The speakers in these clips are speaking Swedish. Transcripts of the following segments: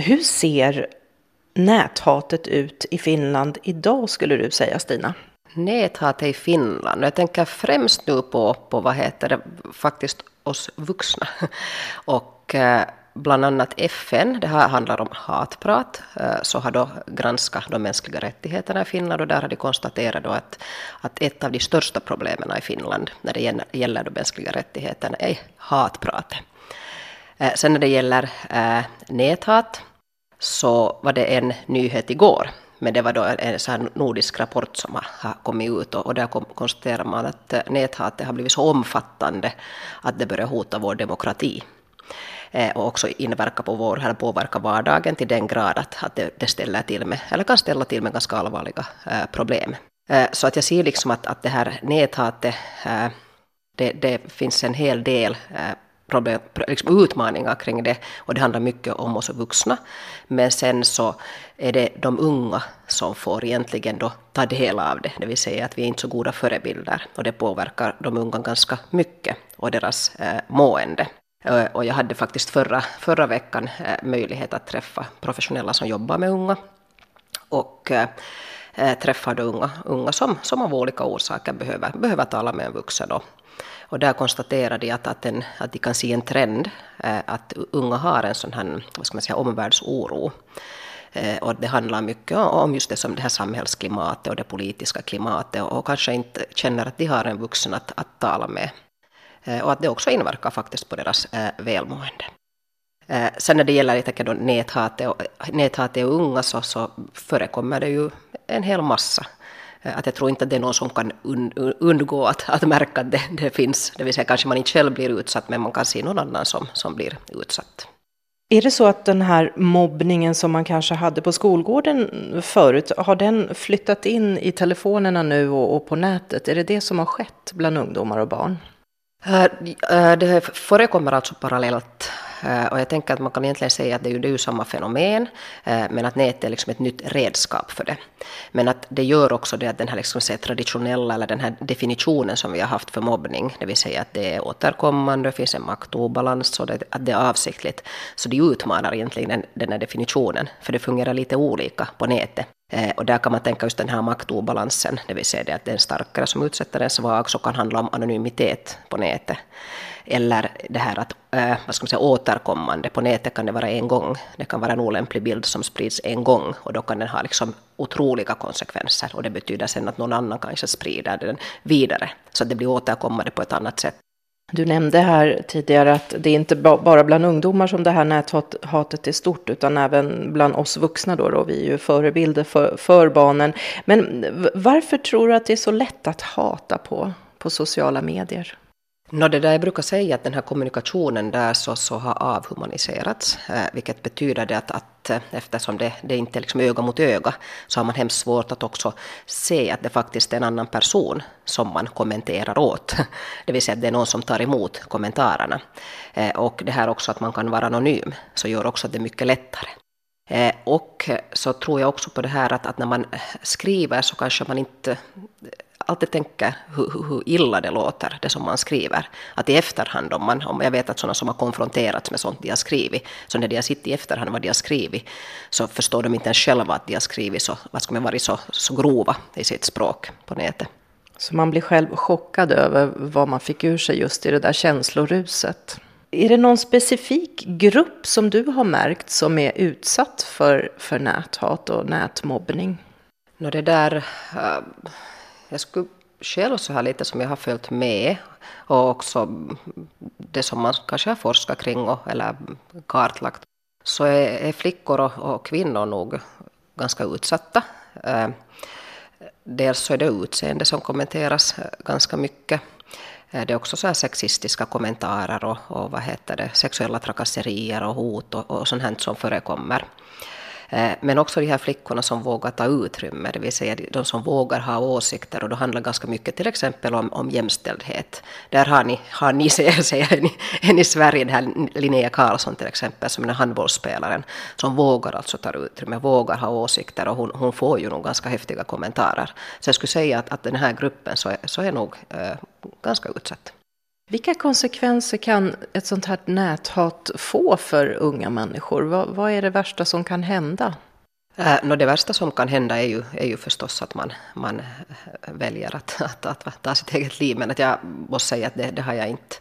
Hur ser näthatet ut i Finland idag skulle du säga Stina? Näthat i Finland, jag tänker främst nu på, på vad heter det, faktiskt oss vuxna. Och eh, bland annat FN, det här handlar om hatprat, eh, så har då granskat de mänskliga rättigheterna i Finland och där har de konstaterat då att, att ett av de största problemen i Finland när det gäller de mänskliga rättigheterna är hatpratet. Eh, sen när det gäller eh, näthat så var det en nyhet igår men det var då en så här nordisk rapport som har kommit ut och, där konstaterar man att eh, näthatet har blivit så omfattande att det börjar hota vår demokrati. Eh, och också inverka på vår, eller påverka vardagen till den grad att, att det, det ställer till med, eller kan ställa till med ganska allvarliga eh, problem. Eh, så att jag ser liksom att, att det här näthatet, eh, det, det finns en hel del problem, liksom utmaningar kring det och det handlar mycket om oss vuxna. Men sen så är det de unga som får egentligen då ta del av det, det vill säga att vi är inte så goda förebilder och det påverkar de unga ganska mycket och deras eh, mående. Eh, och jag hade faktiskt förra, förra veckan eh, möjlighet att träffa professionella som jobbar med unga. Och eh, Eh, träffade unga, unga som, som av olika orsaker behöver, behöver tala med en vuxen. Och, och där konstaterade de att, att, en, att de kan se en trend, eh, att unga har en sån här vad ska man säga, omvärldsoro. Eh, och det handlar mycket om just det som det här samhällsklimatet och det politiska klimatet och kanske inte känner att de har en vuxen att, att tala med. Och att det också inverkar faktiskt på deras välmående. Eh, sen när det gäller jag tänker då näthatet, och, näthatet och unga så, så förekommer det ju en hel massa. Att jag tror inte att det är någon som kan undgå att, att märka att det, det finns. Det vill säga kanske man inte själv blir utsatt men man kan se någon annan som, som blir utsatt. Är det så att den här mobbningen som man kanske hade på skolgården förut, har den flyttat in i telefonerna nu och, på nätet? Är det det som har skett bland ungdomar och barn? Äh, äh, det förekommer alltså parallellt Eh, och jag tänker att man kan egentligen säga att det är ju samma fenomen, eh, men att nätet är liksom ett nytt redskap för det. Men att det gör också det att den här liksom säga, traditionella, eller den här definitionen som vi har haft för mobbning, det vill säga att det är återkommande, det finns en maktobalans och det, att det är avsiktligt, så det utmanar egentligen den, den här definitionen, för det fungerar lite olika på nätet. Eh, och där kan man tänka just den här maktobalansen, det vill säga det att den starkare som utsätter en svag, så kan handla om anonymitet på nätet. Eller det här att, eh, vad ska man säga, återkommande, på nätet kan det vara en gång, det kan vara en olämplig bild som sprids en gång och då kan den ha liksom otroliga konsekvenser och det betyder sen att någon annan kanske sprider den vidare, så att det blir återkommande på ett annat sätt. Du nämnde här tidigare att det är inte bara bland ungdomar som det här näthatet är stort, utan även bland oss vuxna då, då. Vi är ju förebilder för, för barnen. Men varför tror du att det är så lätt att hata på, på sociala medier? No, det där jag brukar säga att den här kommunikationen där så, så har avhumaniserats, eh, vilket betyder det att, att eh, eftersom det, det inte är liksom öga mot öga så har man hemskt svårt att också se att det faktiskt är en annan person som man kommenterar åt. Det vill säga att det är någon som tar emot kommentarerna. Eh, och det här också att man kan vara anonym så gör också att det är mycket lättare. Och så tror jag också på det här att, att när man skriver så kanske man inte alltid tänker hur, hur, illa det låter, det som man skriver. Att i efterhand, om, man, om jag vet att sådana som har konfronterats med sånt de har skrivit, så när de har sett i efterhand vad de har skrivit, så förstår de inte ens själva att de har skrivit så, vad ska man vara så, så grova i sitt språk på nätet. Så man blir själv chockad över vad man fick ur sig just i det där känsloruset. Är det någon specifik grupp som du har märkt som är utsatt för, för näthat och nätmobbning? No, det där, uh, jag skulle själv så här lite som jag har följt med och också det som man kanske har forskat kring och, eller kartlagt så är, är flickor och, och, kvinnor nog ganska utsatta. Eh, dels så är det utseende som kommenteras eh, ganska mycket. Eh, det är också så här sexistiska kommentarer och, och vad heter det, sexuella trakasserier och hot och, och sånt här som förekommer. Eh, men också de här flickorna som vågar ta utrymme, det vill säga de som vågar ha åsikter och då handlar ganska mycket till exempel om, om jämställdhet. Där har ni, har ni säger en, en i Sverige, den här Linnea Karlsson till exempel, som är handbollsspelaren, som vågar alltså ta utrymme, vågar ha åsikter och hon, hon får ju nog ganska häftiga kommentarer. Så jag skulle säga att, att den här gruppen så är, så är nog eh, ganska utsatt. Vilka konsekvenser kan ett sånt här näthat få för unga människor? Vad, vad är det värsta som kan hända? Äh, no, det värsta som kan hända är ju, är ju förstås att man, man äh, väljer att, att, att, ta sitt eget liv. Men att jag måste säga att det, det har jag inte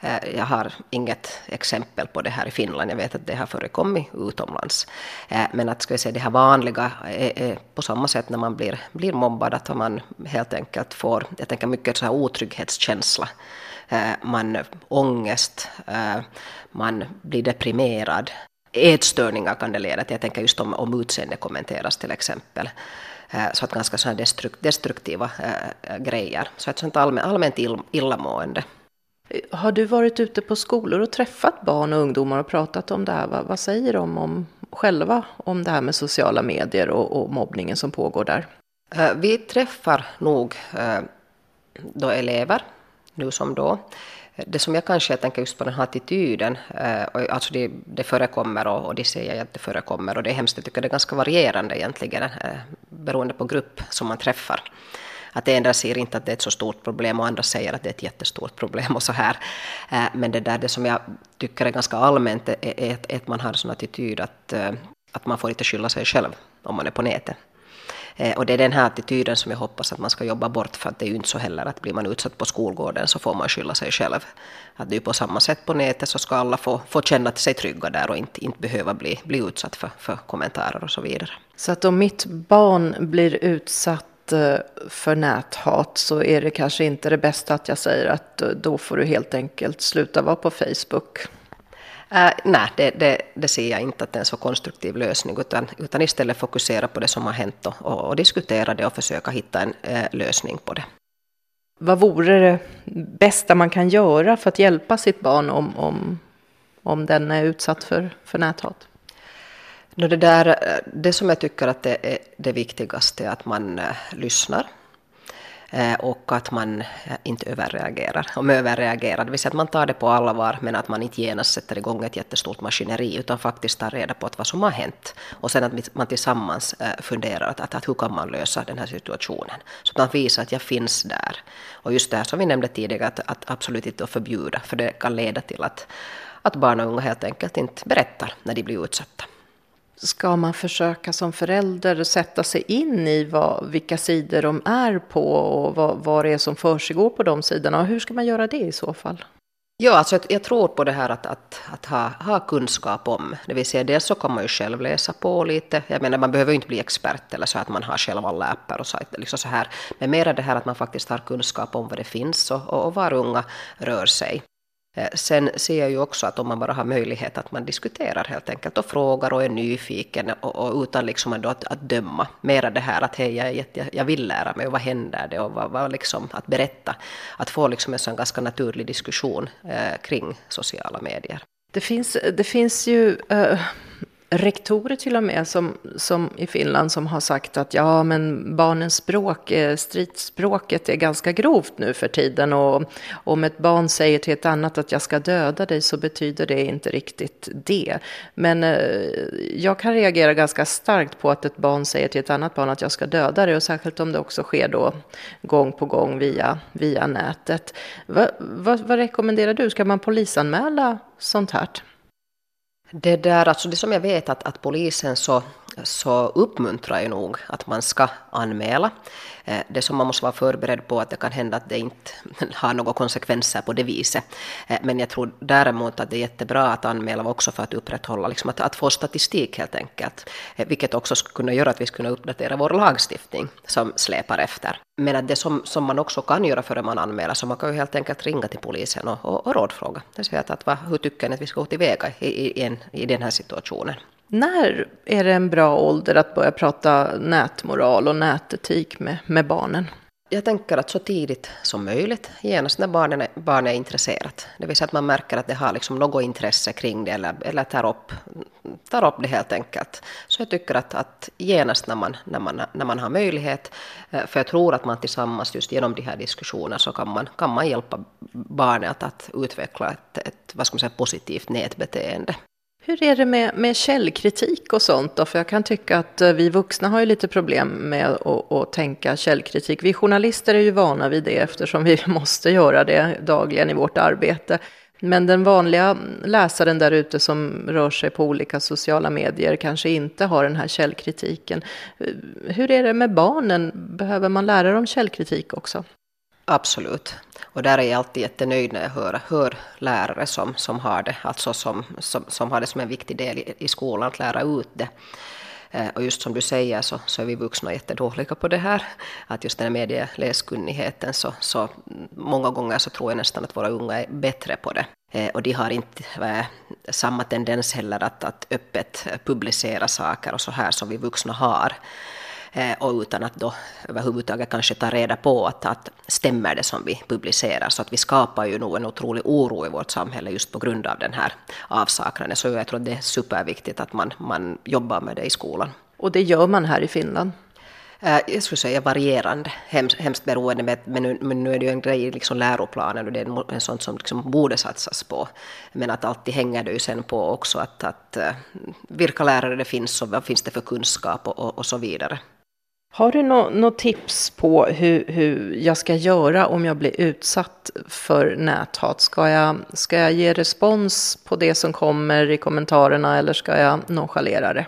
äh, jag har inget exempel på det här i Finland. Jag vet att det har förekommit utomlands. Äh, men att ska jag säga, det här vanliga är, är på samma sätt när man blir, blir mobbad, att man helt enkelt får, jag tänker mycket så här otrygghetskänsla man ångest, eh, man blir deprimerad. Ätstörningar kan det leda till. Jag tänker just om, om utseende kommenteras till exempel. Eh, så att ganska sådana destruktiva grejer. Så ett sånt allmänt, allmänt illamående. Har du varit ute på skolor och träffat barn och ungdomar och pratat om det här? Vad, vad säger de om, själva om det här med sociala medier och, och mobbningen som pågår där? Vi träffar nog då elever nu som då. Det som jag kanske tänker just på den här attityden, eh, alltså det, det förekommer och, och det ser jag att det förekommer och det är hemskt, jag tycker det är ganska varierande egentligen eh, beroende på grupp som man träffar. Att ena ser inte att det är ett så stort problem och andra säger att det är ett jättestort problem och så här. Eh, men det där det som jag tycker är ganska allmänt är att man har en sån attityd att, att man får inte skylla sig själv om man är på nätet. Eh, och det är den här attityden som jag hoppas att man ska jobba bort för att det är ju inte så heller att blir man utsatt på skolgården så får man skylla sig själv. Att det är ju på samma sätt på nätet så ska alla få, få känna sig trygga där och inte, inte behöva bli, bli utsatt för, för kommentarer och så vidare. Så att om mitt barn blir utsatt eh, för näthat så är det kanske inte det bästa att jag säger att eh, då får du helt enkelt sluta vara på Facebook. Uh, nej, det, det, det, ser jag inte att det är en så konstruktiv lösning, utan, utan istället fokusera på det som har hänt och, och, diskutera det och försöka hitta en uh, lösning på det. Vad vore det bästa man kan göra för att hjälpa sitt barn om, om, om den är utsatt för, för näthat? Det, där, det som jag tycker att det är det viktigaste är att man uh, lyssnar Eh, Eh, och att man eh, inte överreagerar. Om överreagerar, det vill säga att man tar det på allvar men att man inte genast sätter igång ett jättestort maskineri utan faktiskt tar reda på vad som har hänt och sen att man tillsammans eh, funderar att, att, att hur kan man lösa den här situationen. Så att man visar att jag finns där. Och just det här som vi nämnde tidigare, att, att absolut inte förbjuda för det kan leda till att, att barn och unga helt enkelt inte berättar när de blir utsatta ska man försöka som förälder sätta sig in i vad, vilka sidor de är på och vad, vad det är som försiggår på de sidorna? Och hur ska man göra det i så fall? Ja, alltså jag, tror på det här att, att, att ha, ha kunskap om. Det vill säga dels så kan man ju själv läsa på lite. Jag menar man behöver ju inte bli expert eller så att man har själv alla appar och så, liksom så här. Men mera det här att man faktiskt har kunskap om vad det finns och, och, och var unga rör sig. Eh, sen ser jag ju också att om man bara har möjlighet att man diskuterar helt enkelt och frågar och är nyfiken och, och utan liksom att, att döma. Mera det här att hej, jag, jag vill lära mig och vad händer det och vad, vad liksom, att berätta. Att få liksom en sån ganska naturlig diskussion eh, kring sociala medier. Det finns, det finns ju uh, rektorer till och med som, som i Finland som har sagt att ja, men barnens språk, eh, stridsspråket är ganska grovt nu för tiden och om ett barn säger till ett annat att jag ska döda dig så betyder det inte riktigt det. Men eh, jag kan reagera ganska starkt på att ett barn säger till ett annat barn att jag ska döda dig och särskilt om det också sker då gång på gång via, via nätet. Va, va, vad rekommenderar du? Ska man polisanmäla sånt här? Det, där, alltså det som jag vet att, att polisen så, så uppmuntrar ju nog att man ska anmäla. Eh, det som man måste vara förberedd på att det kan hända att det inte har några konsekvenser på det viset. Eh, men jag tror däremot att det är jättebra att anmäla också för att upprätthålla, liksom att, att få statistik helt enkelt. Eh, vilket också skulle kunna göra att vi skulle kunna uppdatera vår lagstiftning som släpar efter. Men att det som, som man också kan göra före man anmäler, så man kan ju helt enkelt ringa till polisen och, och, och rådfråga. Det säga att, att, hur tycker ni att vi ska gå tillväga i, i, i, i den här situationen? När är det en bra ålder att börja prata nätmoral och nätetik med, med barnen? Jag tänker att så tidigt som möjligt, genast när barnen är, barnen är intresserat. Det vill säga att man märker att det har liksom något intresse kring det eller, eller tar, upp, tar upp det helt enkelt. Så jag tycker att, att genast när man, när, man, när man har möjlighet, eh, för jag tror att man tillsammans just genom de här diskussionerna så kan man, kan man hjälpa barnet att, att utveckla ett, ett vad ska man säga, positivt nätbeteende. Hur är det med, med källkritik och sånt då? För jag kan tycka att eh, vi vuxna har ju lite problem med att, att tänka källkritik. Vi journalister är ju vana vid det eftersom vi måste göra det dagligen i vårt arbete. Men den vanliga läsaren där ute som rör sig på olika sociala medier kanske inte har den här källkritiken. Eh, hur är det med barnen? Behöver man lära dem källkritik också? Absolut. Och där är jag alltid jättenöjd när jag hör, hör lärare som, som har det, alltså som, som, som har det som en viktig del i, i skolan, att lära ut det. Eh, och just som du säger så, så är vi vuxna jättedåliga på det här. Att just den här medieläskunnigheten så, så många gånger så tror jag nästan att våra unga är bättre på det. Eh, och de har inte äh, samma tendens heller att, att öppet publicera saker och så här som vi vuxna har. Eh, och utan att då överhuvudtaget kanske ta reda på att, att stämmer det som vi publicerar. Så att vi skapar ju nog en otrolig oro i vårt samhälle just på grund av den här avsaknaden. Så jag tror att det är superviktigt att man, man jobbar med det i skolan. Och det gör man här i Finland? Eh, jag skulle säga varierande, hemskt, hemskt beroende, med, men, nu, men nu är det ju en grej i liksom läroplanen och det är en sånt som liksom borde satsas på. Men att alltid hänger det ju sen på också att, att vilka lärare det finns och vad finns det för kunskap och, och, och så vidare. Har du något no tips på hur, hur jag ska göra om jag blir utsatt för näthat? Ska jag, ska jag ge respons på det som kommer i kommentarerna eller ska jag nonchalera det?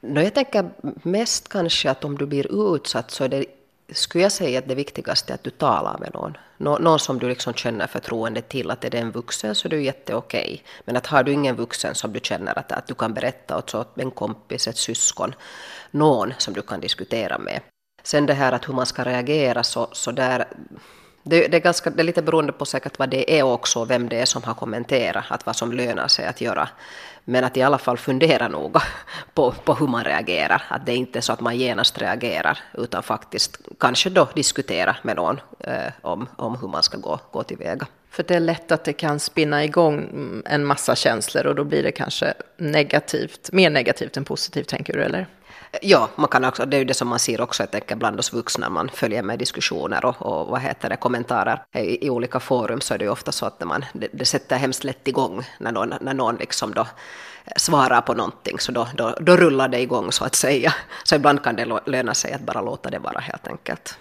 No, jag tänker mest kanske att om du blir utsatt så är det, skulle jag säga att det viktigaste är att du talar med någon. Nå, någon som du liksom känner förtroende till, att är det en vuxen så är det jätteokej. Men att har du ingen vuxen som du känner att, att du kan berätta åt, en kompis, ett syskon, någon som du kan diskutera med. Sen det här att hur man ska reagera så, så där det, det, är ganska, det är lite beroende på säkert vad det är också, vem det är som har kommenterat, att vad som lönar sig att göra. Men att i alla fall fundera noga på, på hur man reagerar. Att det är inte är så att man genast reagerar, utan faktiskt kanske då diskutera med någon eh, om, om hur man ska gå, gå tillväga. För det är lätt att det kan spinna igång mm, en massa känslor och då blir det kanske negativt, mer negativt än positivt, tänker du, eller? Ja, man kan också, det är ju det som man ser också jag tänker, bland oss vuxna, man följer med diskussioner och, och vad heter det, kommentarer i, i, olika forum så är det ju ofta så att man, det, det sätter hemskt lätt igång när någon, när någon liksom då svarar på någonting så då, då, då rullar det igång så att säga. Så ibland kan det löna sig att bara låta det vara helt enkelt.